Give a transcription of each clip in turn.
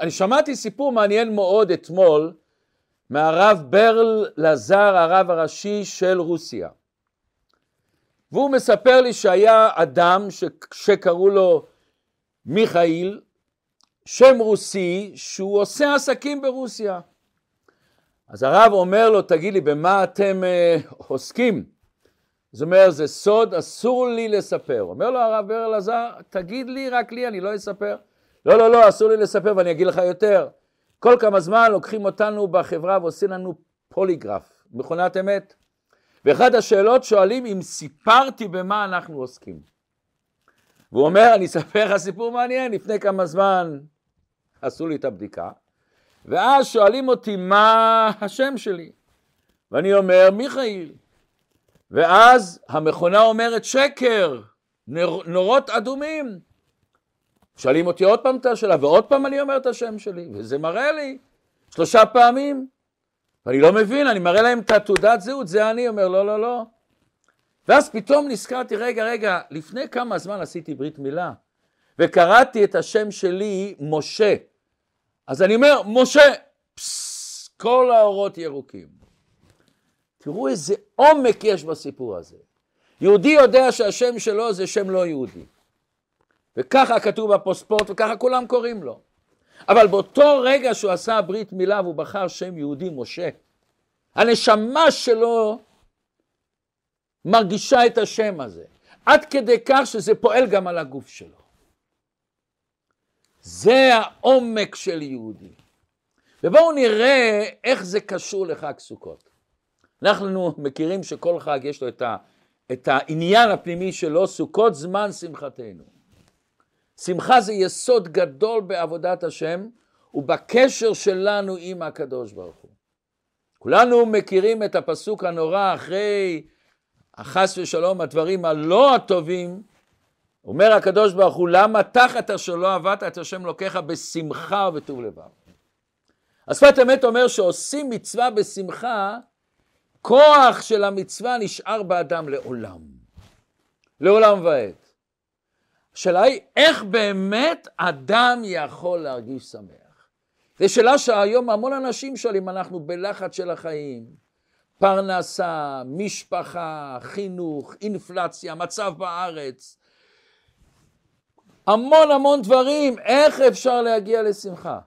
אני שמעתי סיפור מעניין מאוד אתמול מהרב ברל לזר, הרב הראשי של רוסיה. והוא מספר לי שהיה אדם ש... שקראו לו מיכאיל, שם רוסי, שהוא עושה עסקים ברוסיה. אז הרב אומר לו, תגיד לי, במה אתם uh, עוסקים? זאת אומרת, זה סוד, אסור לי לספר. אומר לו הרב ברל עזר, תגיד לי, רק לי, אני לא אספר. לא, לא, לא, אסור לי לספר ואני אגיד לך יותר. כל כמה זמן לוקחים אותנו בחברה ועושים לנו פוליגרף, מכונת אמת. ואחת השאלות שואלים אם סיפרתי במה אנחנו עוסקים. והוא אומר, אני אספר לך סיפור מעניין, לפני כמה זמן עשו לי את הבדיקה, ואז שואלים אותי מה השם שלי, ואני אומר, מיכאיל. ואז המכונה אומרת שקר, נור, נורות אדומים. שואלים אותי עוד פעם את השאלה, ועוד פעם אני אומר את השם שלי, וזה מראה לי שלושה פעמים. ואני לא מבין, אני מראה להם את התעודת זהות, זה אני, אומר, לא, לא, לא. ואז פתאום נזכרתי, רגע, רגע, לפני כמה זמן עשיתי ברית מילה, וקראתי את השם שלי משה. אז אני אומר, משה, פסס, כל האורות ירוקים. תראו איזה עומק יש בסיפור הזה. יהודי יודע שהשם שלו זה שם לא יהודי. וככה כתוב בפוספורט וככה כולם קוראים לו. אבל באותו רגע שהוא עשה ברית מילה והוא בחר שם יהודי משה, הנשמה שלו מרגישה את השם הזה, עד כדי כך שזה פועל גם על הגוף שלו. זה העומק של יהודי. ובואו נראה איך זה קשור לחג סוכות. אנחנו מכירים שכל חג יש לו את, ה, את העניין הפנימי שלו, סוכות זמן שמחתנו. שמחה זה יסוד גדול בעבודת השם ובקשר שלנו עם הקדוש ברוך הוא. כולנו מכירים את הפסוק הנורא אחרי החס ושלום הדברים הלא הטובים, אומר הקדוש ברוך הוא למה תחת אשר לא עבדת את השם לוקח בשמחה ובטוב לבב. השפת אמת אומר שעושים מצווה בשמחה, כוח של המצווה נשאר באדם לעולם. לעולם ועד. השאלה היא איך באמת אדם יכול להרגיש שמח. זו שאלה שהיום המון אנשים שואלים, אנחנו בלחץ של החיים, פרנסה, משפחה, חינוך, אינפלציה, מצב בארץ, המון המון דברים, איך אפשר להגיע לשמחה?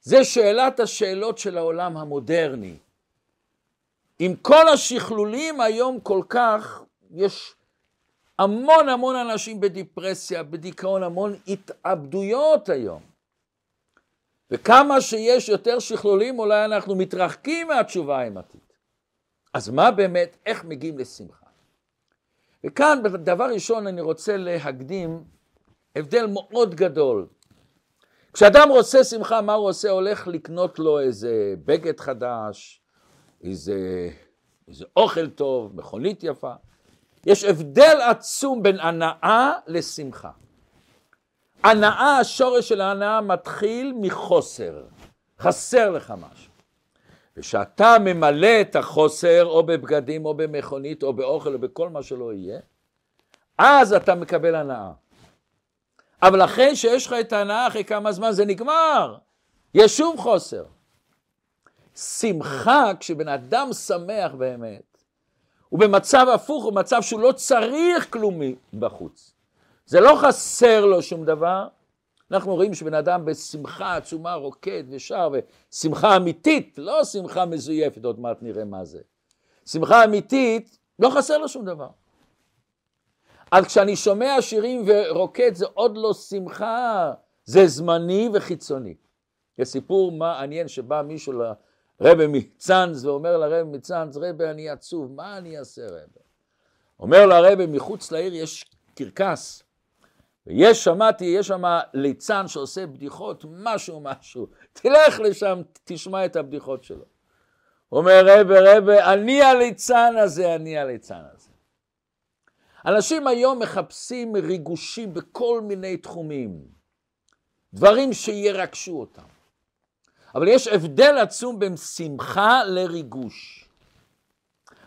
זה שאלת השאלות של העולם המודרני. עם כל השכלולים היום כל כך, יש המון המון אנשים בדיפרסיה, בדיכאון, המון התאבדויות היום. וכמה שיש יותר שכלולים, אולי אנחנו מתרחקים מהתשובה האמתית. אז מה באמת, איך מגיעים לשמחה? וכאן, דבר ראשון, אני רוצה להקדים הבדל מאוד גדול. כשאדם רוצה שמחה, מה הוא עושה? הולך לקנות לו איזה בגד חדש, איזה, איזה אוכל טוב, מכונית יפה. יש הבדל עצום בין הנאה לשמחה. הנאה, השורש של ההנאה מתחיל מחוסר, חסר לך משהו. וכשאתה ממלא את החוסר או בבגדים או במכונית או באוכל או בכל מה שלא יהיה, אז אתה מקבל הנאה. אבל אחרי שיש לך את ההנאה, אחרי כמה זמן זה נגמר, יש שוב חוסר. שמחה, כשבן אדם שמח באמת, הוא במצב הפוך, הוא מצב שהוא לא צריך כלום בחוץ. זה לא חסר לו שום דבר. אנחנו רואים שבן אדם בשמחה עצומה רוקד ושר, ושמחה אמיתית, לא שמחה מזויפת, עוד מעט נראה מה זה. שמחה אמיתית, לא חסר לו שום דבר. אז כשאני שומע שירים ורוקד זה עוד לא שמחה, זה זמני וחיצוני. יש סיפור מעניין שבא מישהו רבי מצאנז ואומר לרבי מצאנז, רבי אני עצוב, מה אני אעשה רבי? אומר לרבי מחוץ לעיר יש קרקס, ויש, שמעתי, יש שם ליצן שעושה בדיחות, משהו משהו, תלך לשם, תשמע את הבדיחות שלו. אומר רבי רבי, אני הליצן הזה, אני הליצן הזה. אנשים היום מחפשים ריגושים בכל מיני תחומים, דברים שירגשו אותם. אבל יש הבדל עצום בין שמחה לריגוש.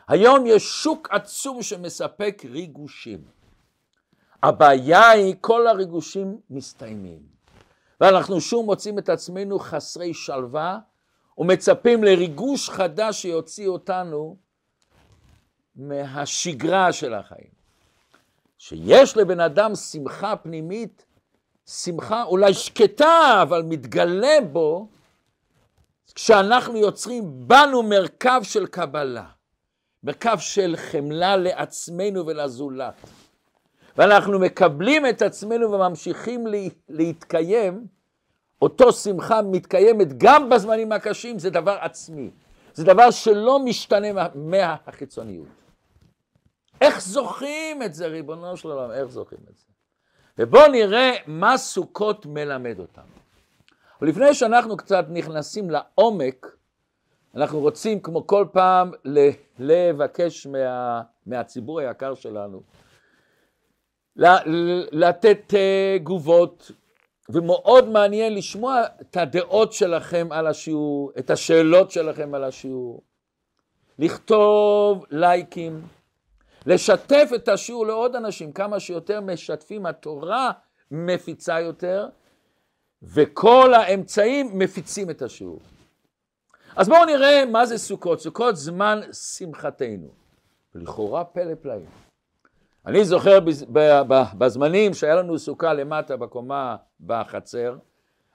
היום יש שוק עצום שמספק ריגושים. הבעיה היא כל הריגושים מסתיימים. ואנחנו שוב מוצאים את עצמנו חסרי שלווה ומצפים לריגוש חדש שיוציא אותנו מהשגרה של החיים. שיש לבן אדם שמחה פנימית, שמחה אולי שקטה, אבל מתגלה בו, כשאנחנו יוצרים בנו מרכב של קבלה, מרכב של חמלה לעצמנו ולזולת. ואנחנו מקבלים את עצמנו וממשיכים להתקיים, אותו שמחה מתקיימת גם בזמנים הקשים, זה דבר עצמי. זה דבר שלא משתנה מהחיצוניות. איך זוכים את זה, ריבונו של עולם, איך זוכים את זה? ובואו נראה מה סוכות מלמד אותנו. ולפני שאנחנו קצת נכנסים לעומק, אנחנו רוצים כמו כל פעם לבקש מה, מהציבור היקר שלנו לתת אה, תגובות, ומאוד מעניין לשמוע את הדעות שלכם על השיעור, את השאלות שלכם על השיעור, לכתוב לייקים, לשתף את השיעור לעוד אנשים, כמה שיותר משתפים, התורה מפיצה יותר, וכל האמצעים מפיצים את השיעור. אז בואו נראה מה זה סוכות. סוכות זמן שמחתנו. לכאורה פלא פלאים. אני זוכר בזמנים שהיה לנו סוכה למטה בקומה בחצר,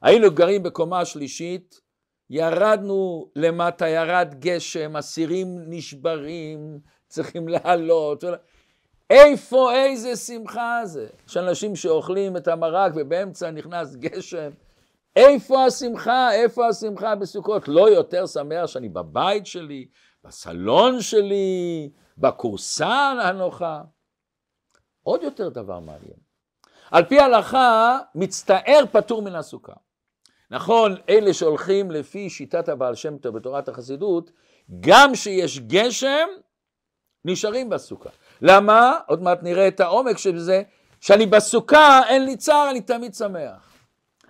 היינו גרים בקומה שלישית, ירדנו למטה, ירד גשם, אסירים נשברים, צריכים לעלות. איפה, איזה שמחה זה? יש אנשים שאוכלים את המרק ובאמצע נכנס גשם. איפה השמחה? איפה השמחה בסוכות? לא יותר שמח שאני בבית שלי, בסלון שלי, בכורסה הנוחה. עוד יותר דבר מעניין. על פי ההלכה, מצטער פטור מן הסוכה. נכון, אלה שהולכים לפי שיטת הבעל שם טוב בתורת החסידות, גם שיש גשם, נשארים בסוכה. למה? עוד מעט נראה את העומק של זה, שאני בסוכה, אין לי צער, אני תמיד שמח.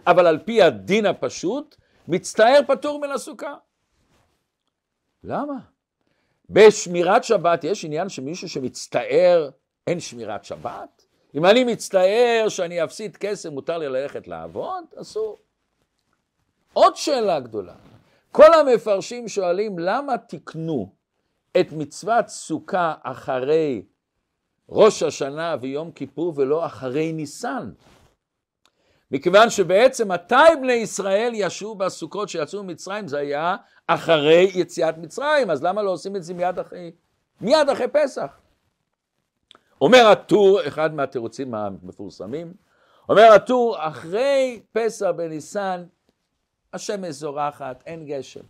אבל על פי הדין הפשוט, מצטער פטור מן הסוכה. למה? בשמירת שבת יש עניין שמישהו שמצטער אין שמירת שבת? אם אני מצטער שאני אפסיד כסף, מותר לי ללכת לעבוד? אסור. עוד שאלה גדולה. כל המפרשים שואלים למה תקנו את מצוות סוכה אחרי ראש השנה ויום כיפור ולא אחרי ניסן. מכיוון שבעצם מתי בני ישראל ישבו בסוכות שיצאו ממצרים זה היה אחרי יציאת מצרים, אז למה לא עושים את זה מיד אחרי, מיד אחרי פסח? אומר הטור, אחד מהתירוצים המפורסמים, אומר הטור, אחרי פסח בניסן, השמש זורחת, אין גשם.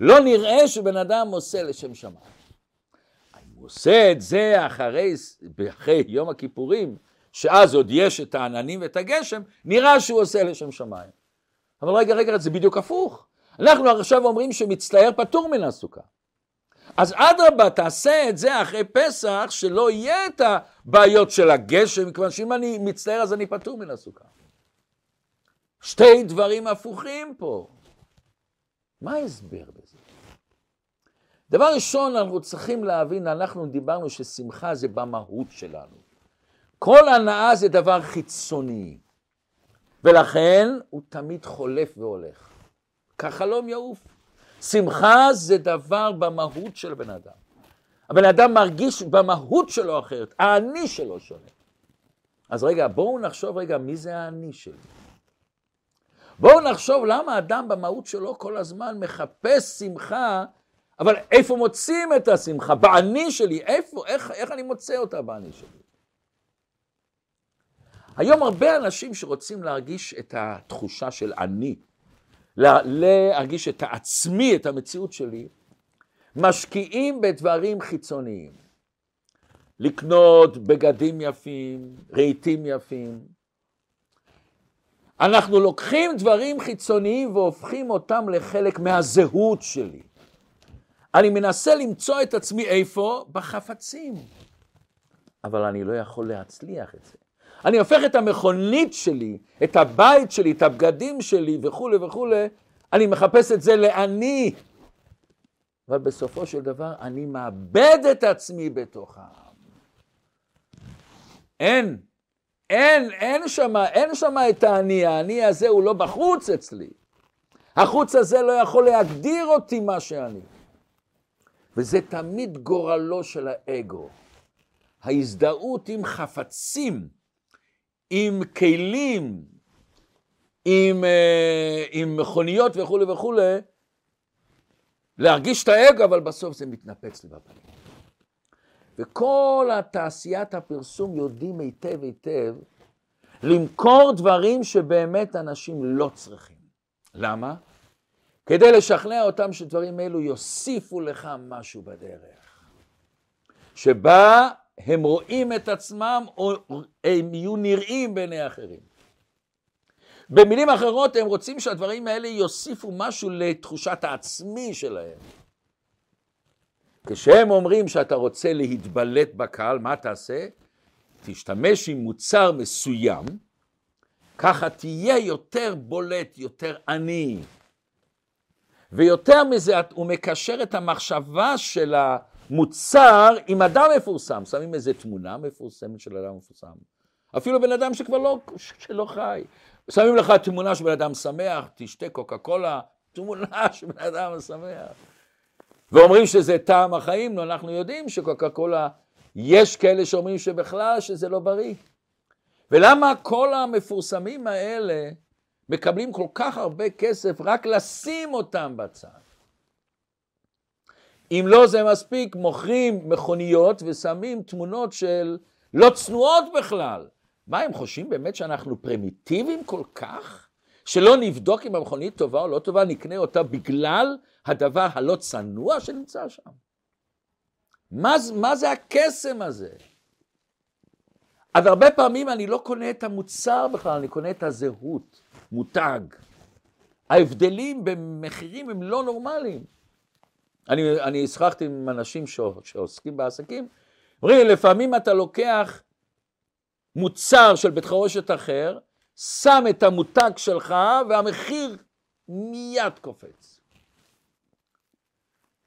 לא נראה שבן אדם עושה לשם שמיים. הוא עושה את זה אחרי, אחרי יום הכיפורים, שאז עוד יש את העננים ואת הגשם, נראה שהוא עושה לשם שמיים. אבל רגע, רגע, זה בדיוק הפוך. אנחנו עכשיו אומרים שמצטער פטור מן הסוכה. אז אדרבה, תעשה את זה אחרי פסח, שלא יהיה את הבעיות של הגשם, מכיוון שאם אני מצטער אז אני פטור מן הסוכה. שתי דברים הפוכים פה. מה ההסבר בזה? דבר ראשון, אנחנו צריכים להבין, אנחנו דיברנו ששמחה זה במהות שלנו. כל הנאה זה דבר חיצוני, ולכן הוא תמיד חולף והולך. כחלום יעוף. שמחה זה דבר במהות של בן אדם. הבן אדם מרגיש במהות שלו אחרת, האני שלו שונה. אז רגע, בואו נחשוב רגע, מי זה האני שלי? בואו נחשוב למה אדם במהות שלו כל הזמן מחפש שמחה, אבל איפה מוצאים את השמחה? באני שלי, איפה, איך, איך אני מוצא אותה באני שלי? היום הרבה אנשים שרוצים להרגיש את התחושה של אני, להרגיש את העצמי, את המציאות שלי, משקיעים בדברים חיצוניים. לקנות בגדים יפים, רהיטים יפים. אנחנו לוקחים דברים חיצוניים והופכים אותם לחלק מהזהות שלי. אני מנסה למצוא את עצמי איפה? בחפצים. אבל אני לא יכול להצליח את זה. אני הופך את המכונית שלי, את הבית שלי, את הבגדים שלי וכולי וכולי, אני מחפש את זה לאני. אבל בסופו של דבר אני מאבד את עצמי בתוכם. אין, אין, אין שם, אין שם את האני, האני הזה הוא לא בחוץ אצלי. החוץ הזה לא יכול להגדיר אותי מה שאני. וזה תמיד גורלו של האגו. ההזדהות עם חפצים, עם כלים, עם, אה, עם מכוניות וכולי וכולי, להרגיש את האגו, אבל בסוף זה מתנפץ לי בפנים. וכל התעשיית הפרסום יודעים היטב היטב למכור דברים שבאמת אנשים לא צריכים. למה? כדי לשכנע אותם שדברים אלו יוסיפו לך משהו בדרך. שבה הם רואים את עצמם או הם יהיו נראים בעיני אחרים. במילים אחרות הם רוצים שהדברים האלה יוסיפו משהו לתחושת העצמי שלהם. כשהם אומרים שאתה רוצה להתבלט בקהל, מה תעשה? תשתמש עם מוצר מסוים, ככה תהיה יותר בולט, יותר עני. ויותר מזה, הוא מקשר את המחשבה של המוצר עם אדם מפורסם. שמים איזה תמונה מפורסמת של אדם מפורסם. אפילו בן אדם שכבר לא, שלא חי. שמים לך תמונה של בן אדם שמח, תשתה קוקה קולה, תמונה של בן אדם שמח. ואומרים שזה טעם החיים, אנחנו יודעים שקוקה קולה, יש כאלה שאומרים שבכלל שזה לא בריא. ולמה כל המפורסמים האלה מקבלים כל כך הרבה כסף רק לשים אותם בצד? אם לא זה מספיק, מוכרים מכוניות ושמים תמונות של לא צנועות בכלל. מה, הם חושבים באמת שאנחנו פרימיטיביים כל כך? שלא נבדוק אם המכונית טובה או לא טובה, נקנה אותה בגלל הדבר הלא צנוע שנמצא שם? מה, מה זה הקסם הזה? אז הרבה פעמים אני לא קונה את המוצר בכלל, אני קונה את הזהות, מותג. ההבדלים במחירים הם לא נורמליים. אני, אני שוחחתי עם אנשים שעוסקים בעסקים, אומרים, לפעמים אתה לוקח מוצר של בית חרושת אחר, שם את המותג שלך והמחיר מיד קופץ.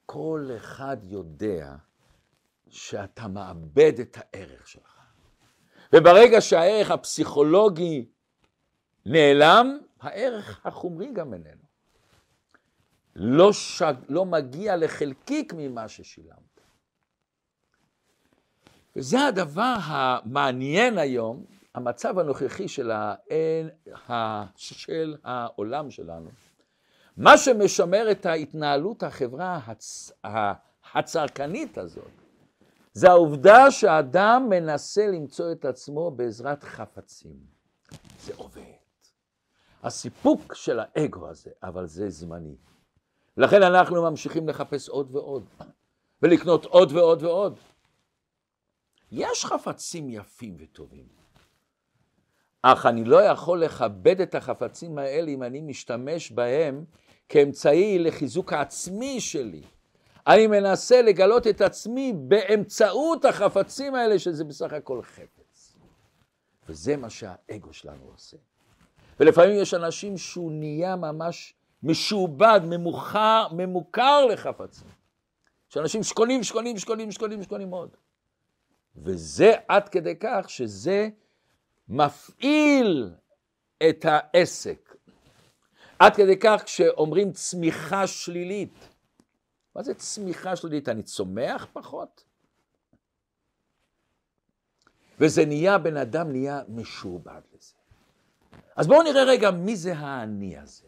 כל אחד יודע שאתה מאבד את הערך שלך. וברגע שהערך הפסיכולוגי נעלם, הערך החומרי גם איננו. לא, ש... לא מגיע לחלקיק ממה ששילמת. וזה הדבר המעניין היום, המצב הנוכחי של, ה... של העולם שלנו. מה שמשמר את ההתנהלות החברה הצ... הצרכנית הזאת, זה העובדה שהאדם מנסה למצוא את עצמו בעזרת חפצים. זה עובד. הסיפוק של האגו הזה, אבל זה זמני. לכן אנחנו ממשיכים לחפש עוד ועוד, ולקנות עוד ועוד ועוד. יש חפצים יפים וטובים, אך אני לא יכול לכבד את החפצים האלה אם אני משתמש בהם כאמצעי לחיזוק העצמי שלי. אני מנסה לגלות את עצמי באמצעות החפצים האלה, שזה בסך הכל חפץ. וזה מה שהאגו שלנו עושה. ולפעמים יש אנשים שהוא נהיה ממש משועבד, ממוכר, ממוכר לחפצים. יש אנשים שקונים, שקונים, שקונים, שקונים, שקונים מאוד. וזה עד כדי כך שזה מפעיל את העסק. עד כדי כך כשאומרים צמיחה שלילית. מה זה צמיחה שלילית? אני צומח פחות? וזה נהיה, בן אדם נהיה משועבד לזה. אז בואו נראה רגע מי זה האני הזה.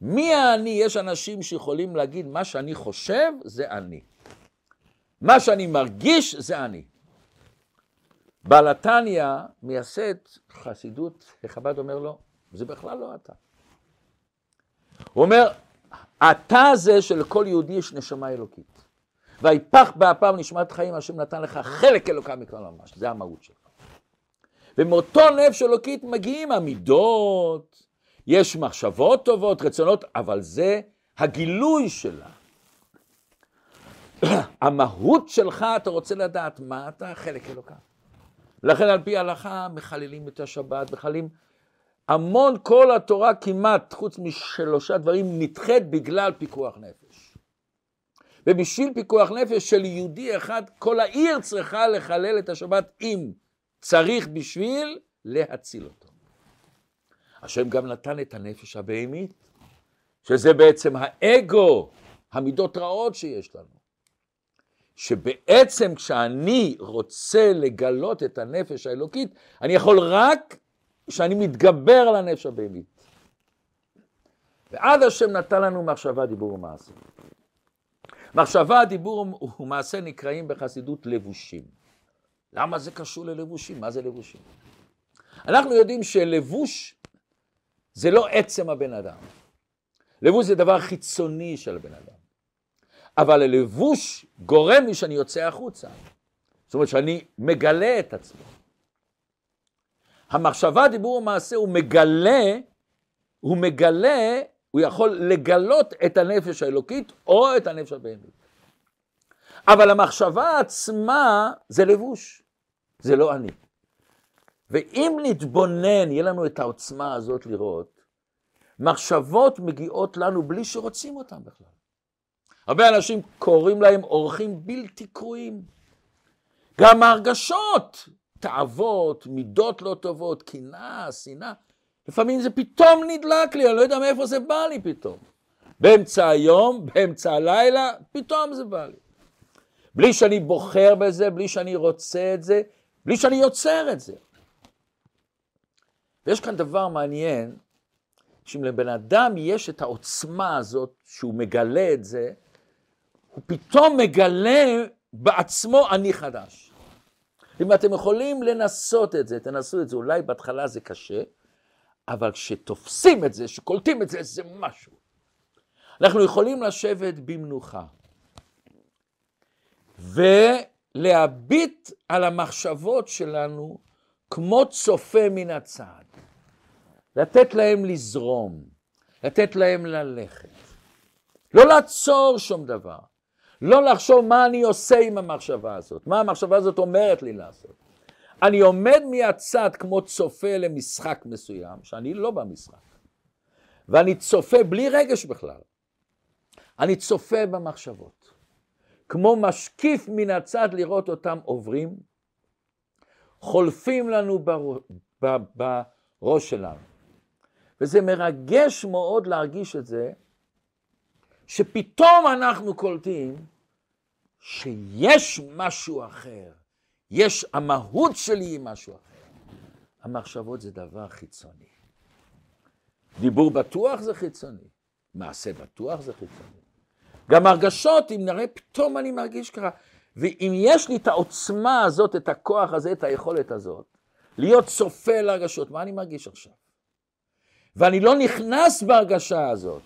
מי האני? יש אנשים שיכולים להגיד, מה שאני חושב זה אני. מה שאני מרגיש זה אני. בעל התניא, מייסד חסידות, חב"ד אומר לו, זה בכלל לא אתה. הוא אומר, אתה זה שלכל יהודי יש נשמה אלוקית. ויפח באפם נשמת חיים, השם נתן לך חלק אלוקה מכלל ממש, זה המהות שלך. ומאותו נפש אלוקית מגיעים המידות, יש מחשבות טובות, רצונות, אבל זה הגילוי שלה. המהות שלך, אתה רוצה לדעת מה אתה, חלק אלוקה. לכן על פי ההלכה מחללים את השבת, מחללים המון, כל התורה כמעט, חוץ משלושה דברים, נדחית בגלל פיקוח נפש. ובשביל פיקוח נפש של יהודי אחד, כל העיר צריכה לחלל את השבת עם צריך בשביל להציל אותו. השם גם נתן את הנפש הבהמית, שזה בעצם האגו, המידות רעות שיש לנו. שבעצם כשאני רוצה לגלות את הנפש האלוקית, אני יכול רק כשאני מתגבר על הנפש הבהמית. ואז השם נתן לנו מחשבה, דיבור ומעשה. מחשבה, דיבור ומעשה נקראים בחסידות לבושים. למה זה קשור ללבושים? מה זה לבושים? אנחנו יודעים שלבוש זה לא עצם הבן אדם. לבוש זה דבר חיצוני של הבן אדם. אבל הלבוש גורם לי שאני יוצא החוצה. זאת אומרת שאני מגלה את עצמי. המחשבה, דיבור ומעשה, הוא מגלה, הוא מגלה, הוא יכול לגלות את הנפש האלוקית או את הנפש הבהמית. אבל המחשבה עצמה זה לבוש, זה לא אני. ואם נתבונן, יהיה לנו את העוצמה הזאת לראות, מחשבות מגיעות לנו בלי שרוצים אותן בכלל. הרבה אנשים קוראים להם אורחים בלתי קרואים. גם ההרגשות, תאוות, מידות לא טובות, קנאה, שנאה, לפעמים זה פתאום נדלק לי, אני לא יודע מאיפה זה בא לי פתאום. באמצע היום, באמצע הלילה, פתאום זה בא לי. בלי שאני בוחר בזה, בלי שאני רוצה את זה, בלי שאני יוצר את זה. ויש כאן דבר מעניין, שאם לבן אדם יש את העוצמה הזאת, שהוא מגלה את זה, הוא פתאום מגלה בעצמו אני חדש. אם אתם יכולים לנסות את זה, תנסו את זה, אולי בהתחלה זה קשה, אבל כשתופסים את זה, שקולטים את זה, זה משהו. אנחנו יכולים לשבת במנוחה ולהביט על המחשבות שלנו כמו צופה מן הצד. לתת להם לזרום, לתת להם ללכת. לא לעצור שום דבר. לא לחשוב מה אני עושה עם המחשבה הזאת, מה המחשבה הזאת אומרת לי לעשות. אני עומד מהצד כמו צופה למשחק מסוים, שאני לא במשחק, ואני צופה בלי רגש בכלל. אני צופה במחשבות, כמו משקיף מן הצד לראות אותם עוברים, חולפים לנו בראש שלנו. וזה מרגש מאוד להרגיש את זה, שפתאום אנחנו קולטים שיש משהו אחר, יש, המהות שלי היא משהו אחר. המחשבות זה דבר חיצוני. דיבור בטוח זה חיצוני, מעשה בטוח זה חיצוני. גם הרגשות, אם נראה, פתאום אני מרגיש ככה. ואם יש לי את העוצמה הזאת, את הכוח הזה, את היכולת הזאת, להיות צופה להרגשות, מה אני מרגיש עכשיו? ואני לא נכנס בהרגשה הזאת,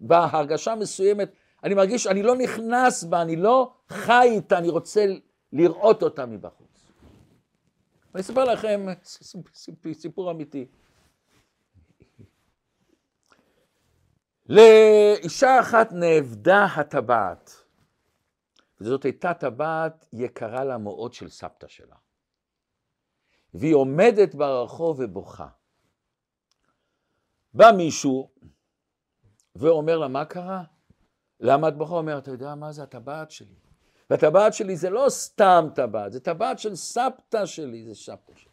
בהרגשה מסוימת, אני מרגיש שאני לא נכנס בה, אני לא חי איתה, אני רוצה לראות אותה מבחוץ. אני אספר לכם סיפור אמיתי. לאישה אחת נאבדה הטבעת, וזאת הייתה טבעת יקרה לה מאוד של סבתא שלה. והיא עומדת ברחוב ובוכה. בא מישהו ואומר לה, מה קרה? למה את בוכה? אומר, אתה יודע מה זה הטבעת שלי? והטבעת שלי זה לא סתם טבעת, זה טבעת של סבתא שלי, זה סבתא שלי.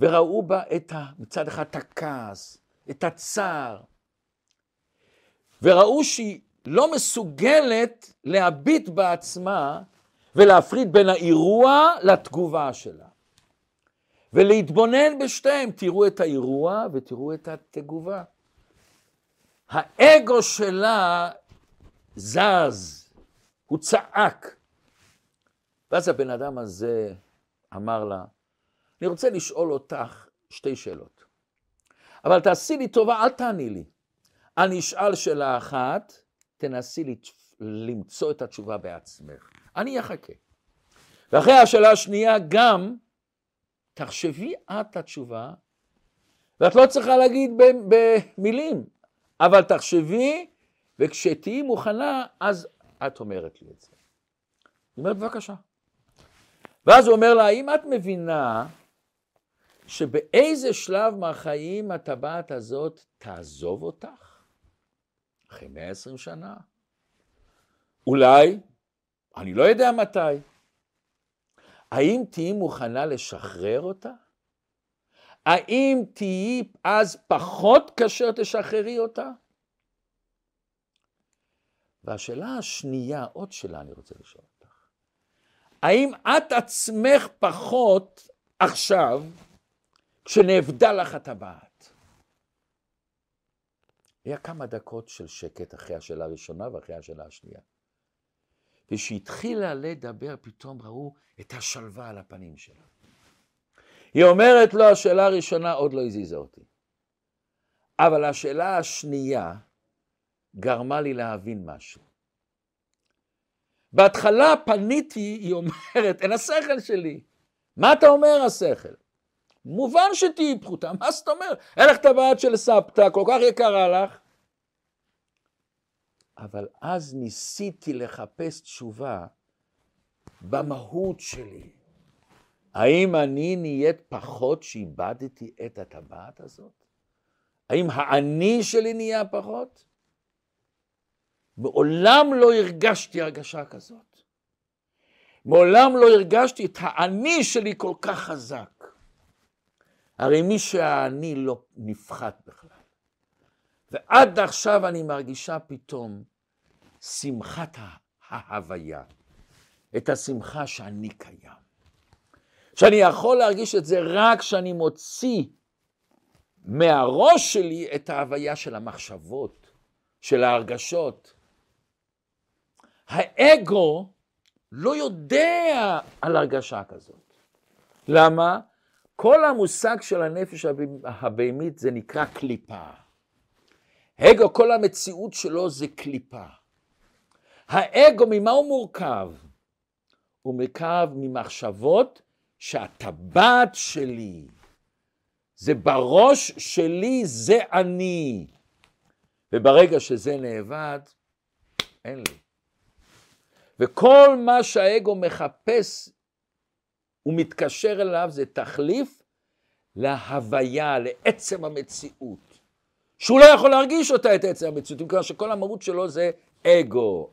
וראו בה את ה, מצד אחד את הכעס, את הצער, וראו שהיא לא מסוגלת להביט בעצמה ולהפריד בין האירוע לתגובה שלה. ולהתבונן בשתיהם, תראו את האירוע ותראו את התגובה. האגו שלה זז, הוא צעק. ואז הבן אדם הזה אמר לה, אני רוצה לשאול אותך שתי שאלות, אבל תעשי לי טובה, אל תעני לי. אני אשאל שאלה אחת, תנסי למצוא את התשובה בעצמך. אני אחכה. ואחרי השאלה השנייה גם, תחשבי את התשובה, ואת לא צריכה להגיד במילים, אבל תחשבי וכשתהיי מוכנה, אז את אומרת לי את זה. היא אומרת, בבקשה. ואז הוא אומר לה, האם את מבינה שבאיזה שלב מהחיים הטבעת הזאת תעזוב אותך? אחרי 120 שנה? אולי, אני לא יודע מתי, האם תהיי מוכנה לשחרר אותה? האם תהיי אז פחות כאשר תשחררי אותה? והשאלה השנייה, עוד שאלה אני רוצה לשאול אותך. האם את עצמך פחות עכשיו, כשנאבדה לך הטבעת? היה כמה דקות של שקט אחרי השאלה הראשונה ואחרי השאלה השנייה. וכשהתחילה לדבר, פתאום ראו את השלווה על הפנים שלה. היא אומרת לו, השאלה הראשונה עוד לא הזיזה אותי. אבל השאלה השנייה גרמה לי להבין משהו. בהתחלה פניתי, היא אומרת, אין השכל שלי. מה אתה אומר השכל? מובן שתהיי פחותה, מה זאת אומרת? אין לך טבעת של סבתא, כל כך יקרה לך. אבל אז ניסיתי לחפש תשובה במהות שלי. האם אני נהיית פחות שאיבדתי את הטבעת הזאת? האם האני שלי נהיה פחות? מעולם לא הרגשתי הרגשה כזאת. מעולם לא הרגשתי את האני שלי כל כך חזק. הרי מי שהאני לא נפחת בכלל. ועד עכשיו אני מרגישה פתאום שמחת ההוויה, את השמחה שאני קיים. שאני יכול להרגיש את זה רק כשאני מוציא מהראש שלי את ההוויה של המחשבות, של ההרגשות. האגו לא יודע על הרגשה כזאת. למה? כל המושג של הנפש הבהמית זה נקרא קליפה. אגו, כל המציאות שלו זה קליפה. האגו, ממה הוא מורכב? הוא מורכב ממחשבות שהטבעת שלי, זה בראש שלי, זה אני. וברגע שזה נאבד, אין לי. וכל מה שהאגו מחפש ומתקשר אליו זה תחליף להוויה, לעצם המציאות. שהוא לא יכול להרגיש אותה, את עצם המציאות, מכיוון שכל המהות שלו זה אגו.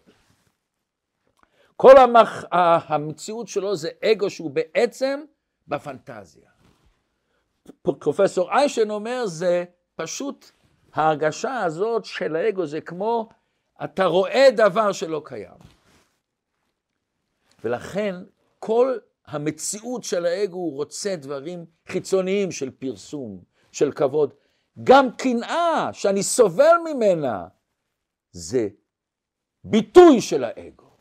כל המח... המציאות שלו זה אגו שהוא בעצם בפנטזיה. פרופסור איישן אומר זה פשוט ההרגשה הזאת של האגו זה כמו אתה רואה דבר שלא קיים. ולכן כל המציאות של האגו הוא רוצה דברים חיצוניים של פרסום, של כבוד. גם קנאה שאני סובל ממנה זה ביטוי של האגו.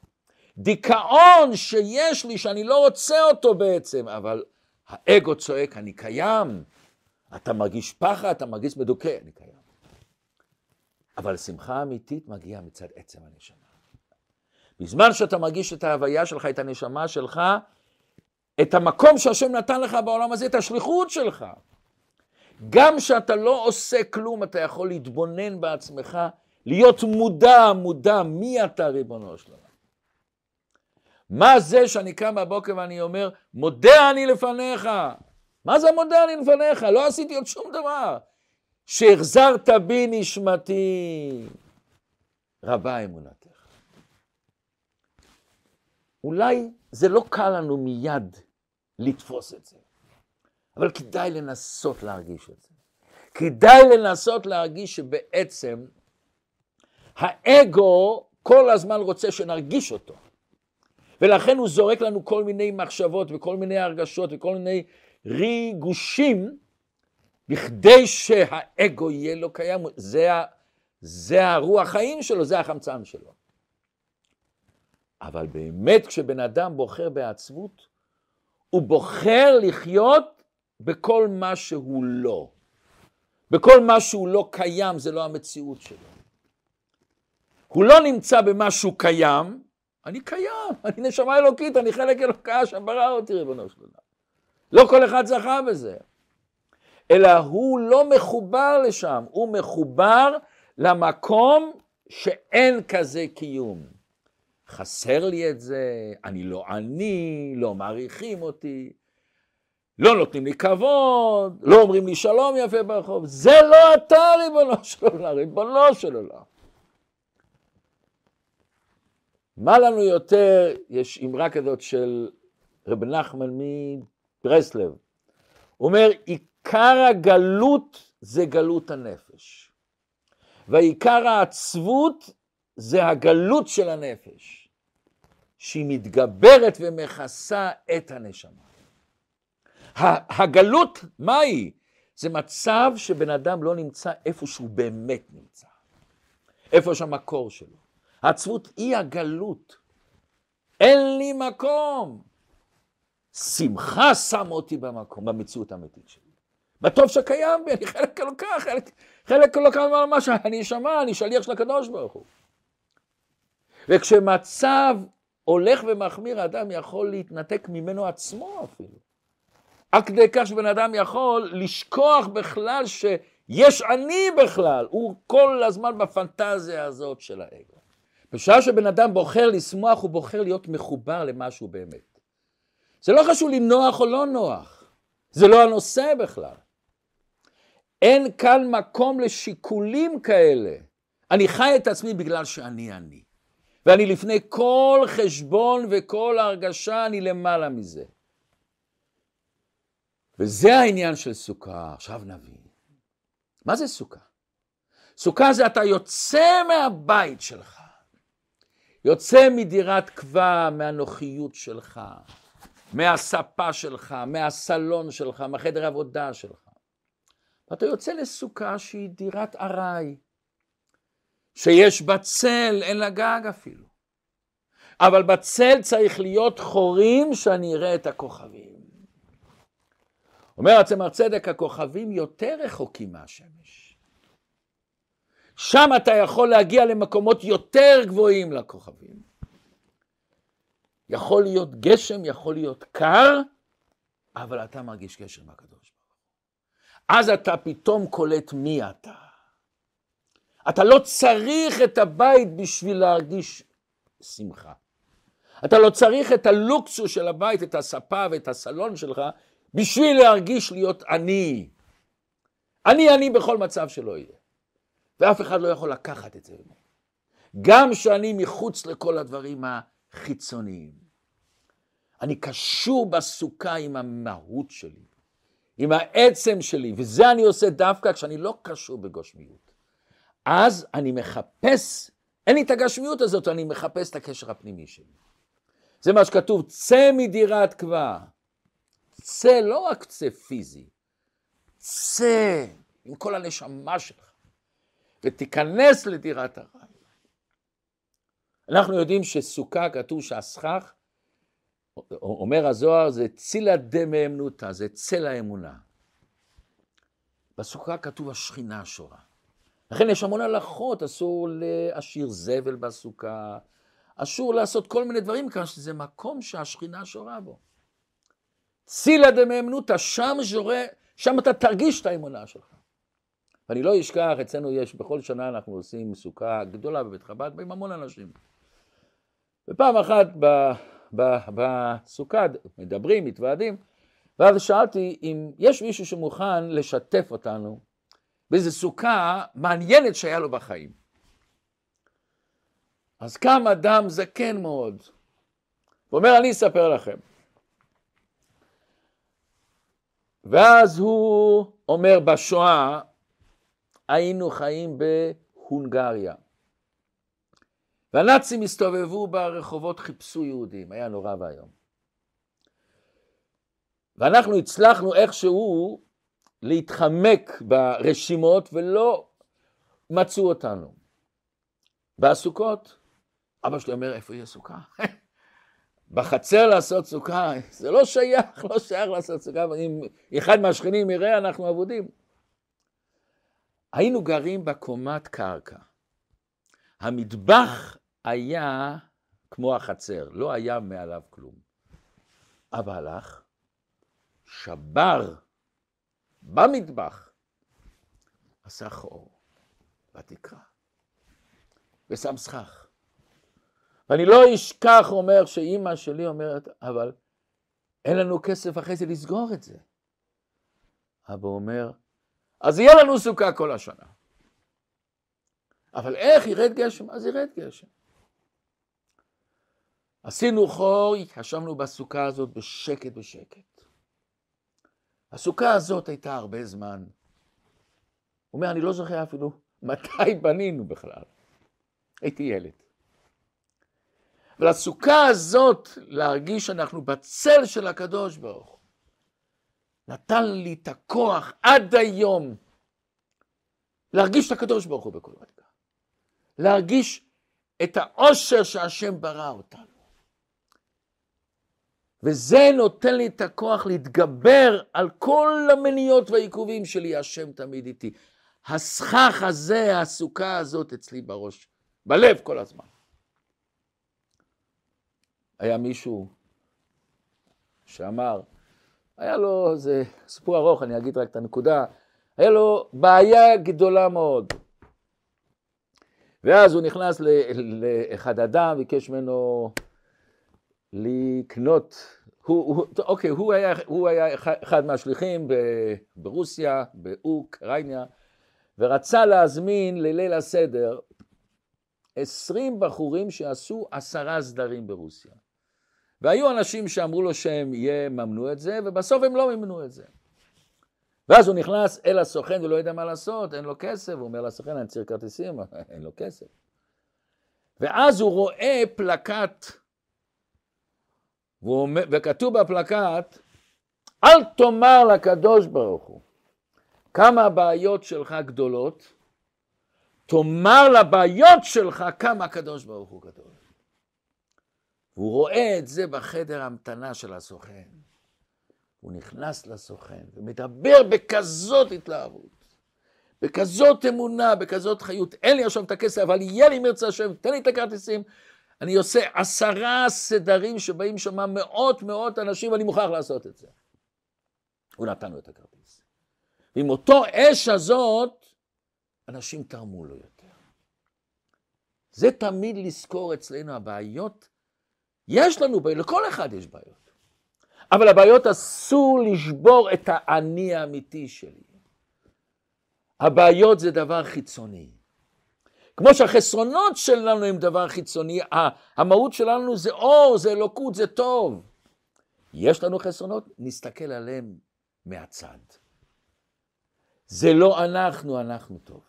דיכאון שיש לי שאני לא רוצה אותו בעצם, אבל האגו צועק, אני קיים. אתה מרגיש פחד, אתה מרגיש מדוכא, אני קיים. אבל שמחה אמיתית מגיעה מצד עצם הנשמה. בזמן שאתה מרגיש את ההוויה שלך, את הנשמה שלך, את המקום שהשם נתן לך בעולם הזה, את השליחות שלך. גם כשאתה לא עושה כלום, אתה יכול להתבונן בעצמך, להיות מודע, מודע, מי אתה ריבונו של. מה זה שאני קם בבוקר ואני אומר, מודה אני לפניך. מה זה מודה אני לפניך? לא עשיתי עוד שום דבר. שהחזרת בי נשמתי, רבה אמונתך. אולי זה לא קל לנו מיד לתפוס את זה, אבל כדאי לנסות להרגיש את זה. כדאי לנסות להרגיש שבעצם האגו כל הזמן רוצה שנרגיש אותו. ולכן הוא זורק לנו כל מיני מחשבות וכל מיני הרגשות וכל מיני ריגושים, בכדי שהאגו יהיה לו קיים, זה, זה הרוח חיים שלו, זה החמצן שלו. אבל באמת כשבן אדם בוחר בעצמות, הוא בוחר לחיות בכל מה שהוא לא. בכל מה שהוא לא קיים, זה לא המציאות שלו. הוא לא נמצא במשהו קיים, אני קיים, אני נשמה אלוקית, אני חלק אלוקה שברא אותי, ריבונו של עולם. לא כל אחד זכה בזה. אלא הוא לא מחובר לשם, הוא מחובר למקום שאין כזה קיום. חסר לי את זה, אני לא עני, לא מעריכים אותי, לא נותנים לי כבוד, לא אומרים לי שלום יפה ברחוב, זה לא אתה ריבונו של עולם, ריבונו של עולם. מה לנו יותר, יש אמרה כזאת של רב נחמן מברסלב. הוא אומר, עיקר הגלות זה גלות הנפש. ועיקר העצבות זה הגלות של הנפש, שהיא מתגברת ומכסה את הנשמה. הגלות, מה היא? זה מצב שבן אדם לא נמצא איפה שהוא באמת נמצא, איפה שהמקור שלו. העצבות היא הגלות. אין לי מקום. שמחה שמה אותי במקום, במציאות האמיתית שלי. בטוב שקיים בי, אני חלק אלוקה, חלק, חלק אלוקה מה שאני אשמע, אני שליח של הקדוש ברוך הוא. וכשמצב הולך ומחמיר, האדם יכול להתנתק ממנו עצמו אפילו. עד כדי כך שבן אדם יכול לשכוח בכלל שיש אני בכלל, הוא כל הזמן בפנטזיה הזאת של האגו. בשעה שבן אדם בוחר לשמוח, הוא בוחר להיות מחובר למשהו באמת. זה לא חשוב לי נוח או לא נוח, זה לא הנושא בכלל. אין כאן מקום לשיקולים כאלה. אני חי את עצמי בגלל שאני אני. ואני לפני כל חשבון וכל הרגשה, אני למעלה מזה. וזה העניין של סוכה. עכשיו נבין. מה זה סוכה? סוכה זה אתה יוצא מהבית שלך, יוצא מדירת קבע, מהנוחיות שלך, מהספה שלך, מהסלון שלך, מהחדר עבודה שלך. ואתה יוצא לסוכה שהיא דירת ארעי, שיש בה צל, אין לה גג אפילו. אבל בצל צריך להיות חורים שאני אראה את הכוכבים. אומר הצמר צדק, הכוכבים יותר רחוקים מהשמש. שם אתה יכול להגיע למקומות יותר גבוהים לכוכבים. יכול להיות גשם, יכול להיות קר, אבל אתה מרגיש קשר עם הקדוש ברוך הוא. אז אתה פתאום קולט מי אתה. אתה לא צריך את הבית בשביל להרגיש שמחה. אתה לא צריך את הלוקסוס של הבית, את הספה ואת הסלון שלך, בשביל להרגיש להיות עני. אני אני בכל מצב שלא יהיה. ואף אחד לא יכול לקחת את זה גם שאני מחוץ לכל הדברים החיצוניים. אני קשור בסוכה עם המהות שלי, עם העצם שלי, וזה אני עושה דווקא כשאני לא קשור בגושמיות. אז אני מחפש, אין לי את הגשמיות הזאת, אני מחפש את הקשר הפנימי שלי. זה מה שכתוב, צא מדירת קבע. צא, לא רק צא פיזי, צא עם כל הנשמה שלך, ותיכנס לדירת הרעי. אנחנו יודעים שסוכה, כתוב שהסכך, אומר הזוהר, זה צילה דמאמנותא, זה צל האמונה. בסוכה כתוב השכינה השורה. לכן יש המון הלכות, אסור להשאיר זבל בסוכה, אסור לעשות כל מיני דברים כאן, שזה מקום שהשכינה שורה בו. צילה דמאמנותא, שם ז'ורה, שם אתה תרגיש את האמונה שלך. ואני לא אשכח, אצלנו יש, בכל שנה אנחנו עושים סוכה גדולה בבית חב"ד, באים המון אנשים. ופעם אחת בסוכה מדברים, מתוועדים, ואז שאלתי אם יש מישהו שמוכן לשתף אותנו באיזו סוכה מעניינת שהיה לו בחיים. אז קם אדם זקן מאוד, ואומר, אני אספר לכם. ואז הוא אומר, בשואה היינו חיים בהונגריה. והנאצים הסתובבו ברחובות, חיפשו יהודים, היה נורא ואיום. ואנחנו הצלחנו איכשהו להתחמק ברשימות ולא מצאו אותנו. בסוכות, אבא שלי אומר, איפה יהיה סוכה? בחצר לעשות סוכה, זה לא שייך, לא שייך לעשות סוכה, אם אחד מהשכנים יראה, אנחנו אבודים. היינו גרים בקומת קרקע. המטבח היה כמו החצר, לא היה מעליו כלום. אבא הלך, שבר במטבח, עשה חור בתקרה, ושם סכך. ואני לא אשכח, אומר, שאימא שלי אומרת, אבל אין לנו כסף אחרי זה לסגור את זה. אבא אומר, אז יהיה לנו סוכה כל השנה. אבל איך ירד גשם? אז ירד גשם. עשינו חור, ישבנו בסוכה הזאת בשקט בשקט. הסוכה הזאת הייתה הרבה זמן. הוא אומר, אני לא זוכר אפילו מתי בנינו בכלל. הייתי ילד. ולסוכה הזאת, להרגיש שאנחנו בצל של הקדוש ברוך. נתן לי את הכוח עד היום להרגיש את הקדוש ברוך הוא בכל רגע. להרגיש את העושר שהשם ברא אותנו. וזה נותן לי את הכוח להתגבר על כל המניות והעיכובים שלי, השם תמיד איתי. הסכך הזה, הסוכה הזאת אצלי בראש, בלב כל הזמן. היה מישהו שאמר, היה לו, זה סיפור ארוך, אני אגיד רק את הנקודה, היה לו בעיה גדולה מאוד. ואז הוא נכנס לאחד אדם, ביקש ממנו לקנות, הוא, הוא, אוקיי, הוא היה, הוא היה אחד מהשליחים ברוסיה, באוקראינה, ורצה להזמין לליל הסדר עשרים בחורים שעשו עשרה סדרים ברוסיה. והיו אנשים שאמרו לו שהם יממנו את זה, ובסוף הם לא מימנו את זה. ואז הוא נכנס אל הסוכן ולא יודע מה לעשות, אין לו כסף, הוא אומר לסוכן, אני צריך כרטיסים, אין לו כסף. ואז הוא רואה פלקט, אומר, וכתוב בפלקט, אל תאמר לקדוש ברוך הוא כמה הבעיות שלך גדולות, תאמר לבעיות שלך כמה הקדוש ברוך הוא גדול. והוא רואה את זה בחדר המתנה של הסוכן. הוא נכנס לסוכן ומדבר בכזאת התלהבות, בכזאת אמונה, בכזאת חיות. אין לי עכשיו את הכסף, אבל יהיה לי מרצה השם, תן לי את הכרטיסים. אני עושה עשרה סדרים שבאים שם מאות מאות אנשים, ואני מוכרח לעשות את זה. הוא נתן לו את הכרטיס. ועם אותו אש הזאת, אנשים תרמו לו יותר. זה תמיד לזכור אצלנו הבעיות יש לנו בעיות, לכל אחד יש בעיות. אבל הבעיות אסור לשבור את האני האמיתי שלי. הבעיות זה דבר חיצוני. כמו שהחסרונות שלנו הם דבר חיצוני, המהות שלנו זה אור, זה אלוקות, זה טוב. יש לנו חסרונות, נסתכל עליהם מהצד. זה לא אנחנו, אנחנו טוב.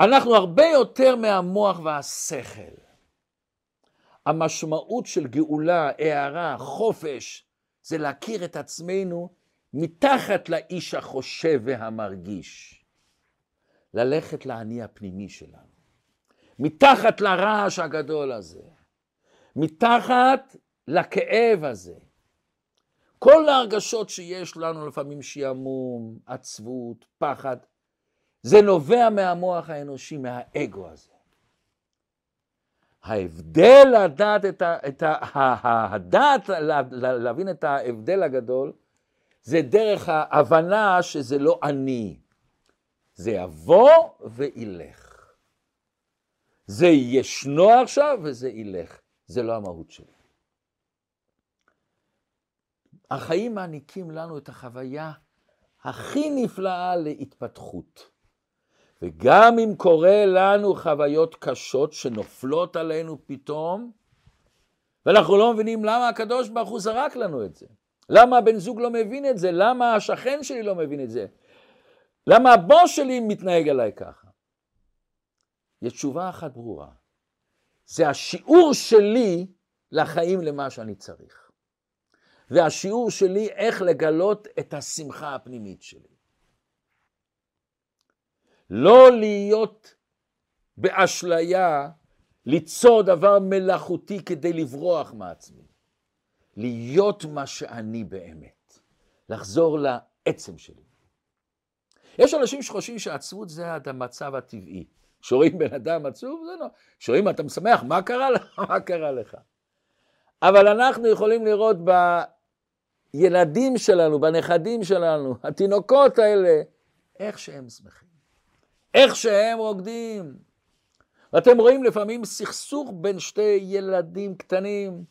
אנחנו הרבה יותר מהמוח והשכל. המשמעות של גאולה, הערה, חופש, זה להכיר את עצמנו מתחת לאיש החושב והמרגיש. ללכת לאני הפנימי שלנו. מתחת לרעש הגדול הזה. מתחת לכאב הזה. כל ההרגשות שיש לנו, לפעמים שעמום, עצבות, פחד, זה נובע מהמוח האנושי, מהאגו הזה. ההבדל לדעת את ה... את ה הדעת להבין את ההבדל הגדול, זה דרך ההבנה שזה לא אני. זה יבוא וילך. זה ישנו עכשיו וזה ילך. זה לא המהות שלי. החיים מעניקים לנו את החוויה הכי נפלאה להתפתחות. וגם אם קורה לנו חוויות קשות שנופלות עלינו פתאום, ואנחנו לא מבינים למה הקדוש ברוך הוא זרק לנו את זה. למה הבן זוג לא מבין את זה? למה השכן שלי לא מבין את זה? למה הבוס שלי מתנהג עליי ככה? יש תשובה אחת ברורה. זה השיעור שלי לחיים למה שאני צריך. והשיעור שלי איך לגלות את השמחה הפנימית שלי. לא להיות באשליה, ליצור דבר מלאכותי כדי לברוח מעצמי. להיות מה שאני באמת. לחזור לעצם שלי. יש אנשים שחושבים שעצבות זה המצב הטבעי. כשרואים בן אדם עצוב, זה לא. כשרואים אתה משמח, מה קרה לך? מה קרה לך? אבל אנחנו יכולים לראות בילדים שלנו, בנכדים שלנו, התינוקות האלה, איך שהם שמחים. איך שהם רוקדים. ואתם רואים לפעמים סכסוך בין שתי ילדים קטנים,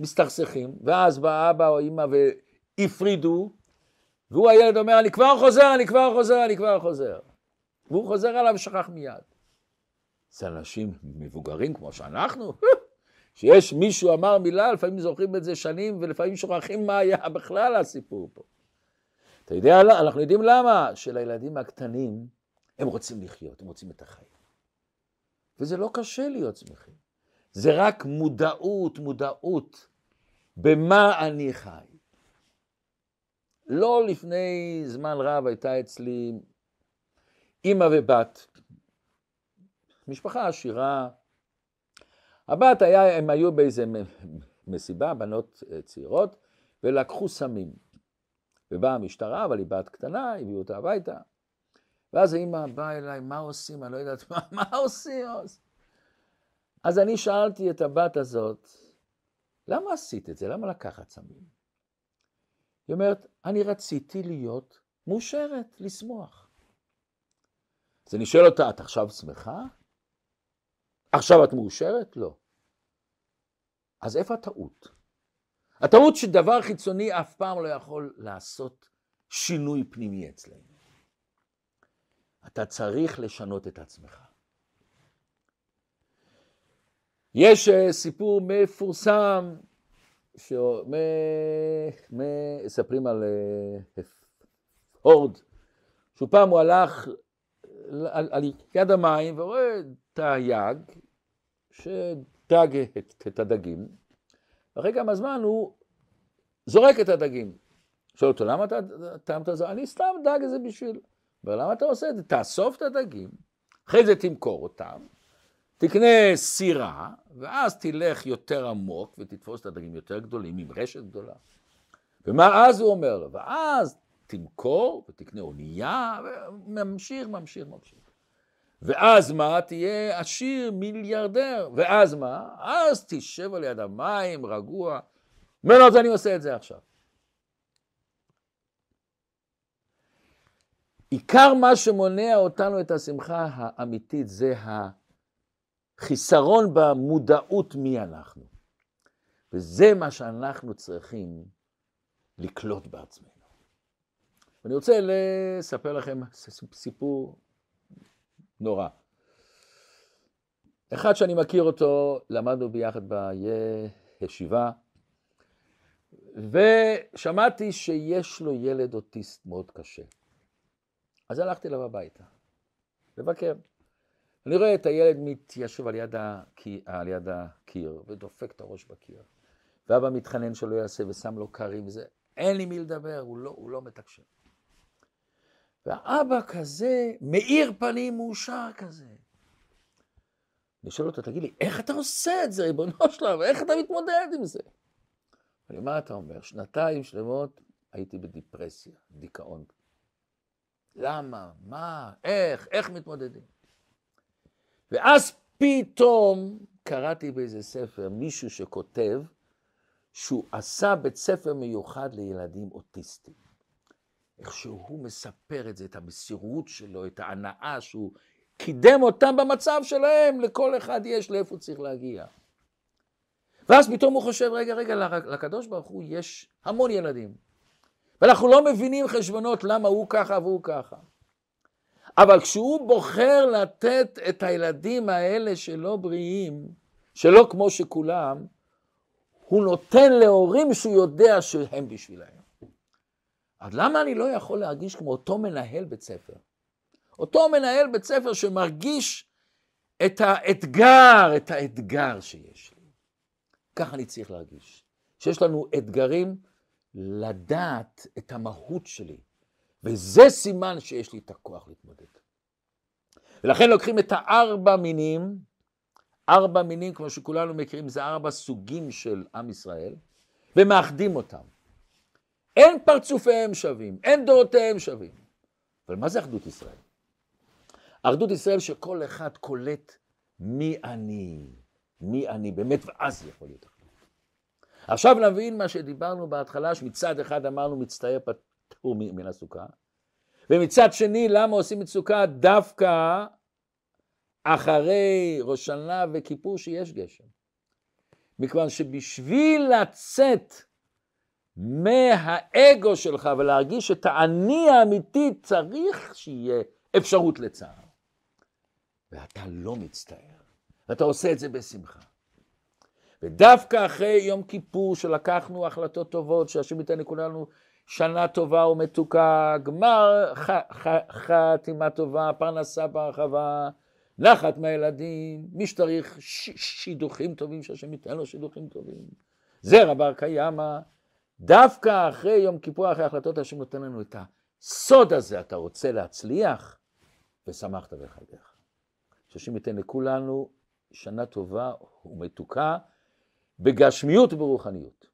מסתכסכים, ואז בא אבא או אמא והפרידו, והוא הילד אומר, אני כבר חוזר, אני כבר חוזר, אני כבר חוזר. והוא חוזר עליו ושכח מיד. זה אנשים מבוגרים כמו שאנחנו, שיש מישהו אמר מילה, לפעמים זוכרים את זה שנים, ולפעמים שוכחים מה היה בכלל הסיפור פה. אתה יודע, אנחנו יודעים למה? שלילדים הקטנים, הם רוצים לחיות, הם רוצים את החיים. וזה לא קשה להיות שמחים. זה רק מודעות, מודעות במה אני חי. לא לפני זמן רב הייתה אצלי אימא ובת, משפחה עשירה. הבת היה, הם היו באיזה מסיבה, בנות אה, צעירות, ולקחו סמים. ובאה המשטרה, אבל היא בת קטנה, הביאו אותה הביתה. ואז האמא באה אליי, מה עושים? אני לא יודעת מה, מה עושים. אז אני שאלתי את הבת הזאת, למה עשית את זה? למה לקחת סמים? היא אומרת, אני רציתי להיות מאושרת, לשמוח. אז אני שואל אותה, את עכשיו שמחה? עכשיו את מאושרת? לא. אז איפה הטעות? הטעות שדבר חיצוני אף פעם לא יכול לעשות שינוי פנימי אצלנו. אתה צריך לשנות את עצמך. יש אה, סיפור מפורסם, שמספרים על אה, הורד, שהוא פעם הוא הלך על, על יד המים ורואה את היג שדג את, את הדגים, ואחרי כמה זמן הוא זורק את הדגים. שואל אותו, למה אתה טעמת את זה? אני סתם דג את זה בשביל... אומר, למה אתה עושה את זה? תאסוף את הדגים, אחרי זה תמכור אותם, תקנה סירה, ואז תלך יותר עמוק ותתפוס את הדגים יותר גדולים עם רשת גדולה. ומה אז הוא אומר לו? ואז תמכור ותקנה אונייה, וממשיך, ממשיך, ממשיך. ואז מה? תהיה עשיר מיליארדר. ואז מה? אז תשב על יד המים, רגוע. אומר לו, אז אני עושה את זה עכשיו. עיקר מה שמונע אותנו את השמחה האמיתית זה החיסרון במודעות מי אנחנו. וזה מה שאנחנו צריכים לקלוט בעצמנו. ואני רוצה לספר לכם סיפור נורא. אחד שאני מכיר אותו, למדנו ביחד בישיבה, ושמעתי שיש לו ילד אוטיסט מאוד קשה. אז הלכתי אליו הביתה, לבקר. אני רואה את הילד מתיישב על יד, הקיר, על יד הקיר ודופק את הראש בקיר. ואבא מתחנן שלא יעשה ושם לו קרים וזה. אין לי מי לדבר, הוא לא, הוא לא מתקשר. והאבא כזה, מאיר פנים מאושר כזה. אני שואל אותו, תגיד לי, איך אתה עושה את זה, ריבונו שלנו? איך אתה מתמודד עם זה? אני, מה אתה אומר? שנתיים שלמות הייתי בדיפרסיה, דיכאון. למה? מה? איך? איך מתמודדים? ואז פתאום קראתי באיזה ספר מישהו שכותב שהוא עשה בית ספר מיוחד לילדים אוטיסטים. איך שהוא מספר את זה, את המסירות שלו, את ההנאה שהוא קידם אותם במצב שלהם, לכל אחד יש לאיפה הוא צריך להגיע. ואז פתאום הוא חושב, רגע, רגע, לקדוש ברוך הוא יש המון ילדים. ואנחנו לא מבינים חשבונות למה הוא ככה והוא ככה. אבל כשהוא בוחר לתת את הילדים האלה שלא בריאים, שלא כמו שכולם, הוא נותן להורים שהוא יודע שהם בשבילהם. אז למה אני לא יכול להרגיש כמו אותו מנהל בית ספר? אותו מנהל בית ספר שמרגיש את האתגר, את האתגר שיש לי. ככה אני צריך להרגיש. שיש לנו אתגרים לדעת את המהות שלי, וזה סימן שיש לי את הכוח להתמודד. ולכן לוקחים את הארבע מינים, ארבע מינים, כמו שכולנו מכירים, זה ארבע סוגים של עם ישראל, ומאחדים אותם. אין פרצופיהם שווים, אין דעותיהם שווים. אבל מה זה אחדות ישראל? אחדות ישראל שכל אחד קולט מי אני, מי אני באמת, ואז יכול להיות אחדות. עכשיו נבין מה שדיברנו בהתחלה, שמצד אחד אמרנו מצטייר פטור מן הסוכה, ומצד שני, למה עושים את סוכה דווקא אחרי ראש שנה וכיפור שיש גשם? מכיוון שבשביל לצאת מהאגו שלך ולהרגיש את האני האמיתי, צריך שיהיה אפשרות לצער. ואתה לא מצטער, ואתה עושה את זה בשמחה. ודווקא אחרי יום כיפור שלקחנו החלטות טובות, שהשם ייתן לכולנו שנה טובה ומתוקה, גמר ח, ח, חתימה טובה, פרנסה בהרחבה, נחת מהילדים, מי שצריך ש, שידוכים טובים, שהשם ייתן לו שידוכים טובים, זרע בר קיימא, דווקא אחרי יום כיפור, אחרי החלטות, השם נותן לנו את הסוד הזה, אתה רוצה להצליח, ושמחת בחייך. שהשם ייתן לכולנו שנה טובה ומתוקה, בגשמיות וברוחניות.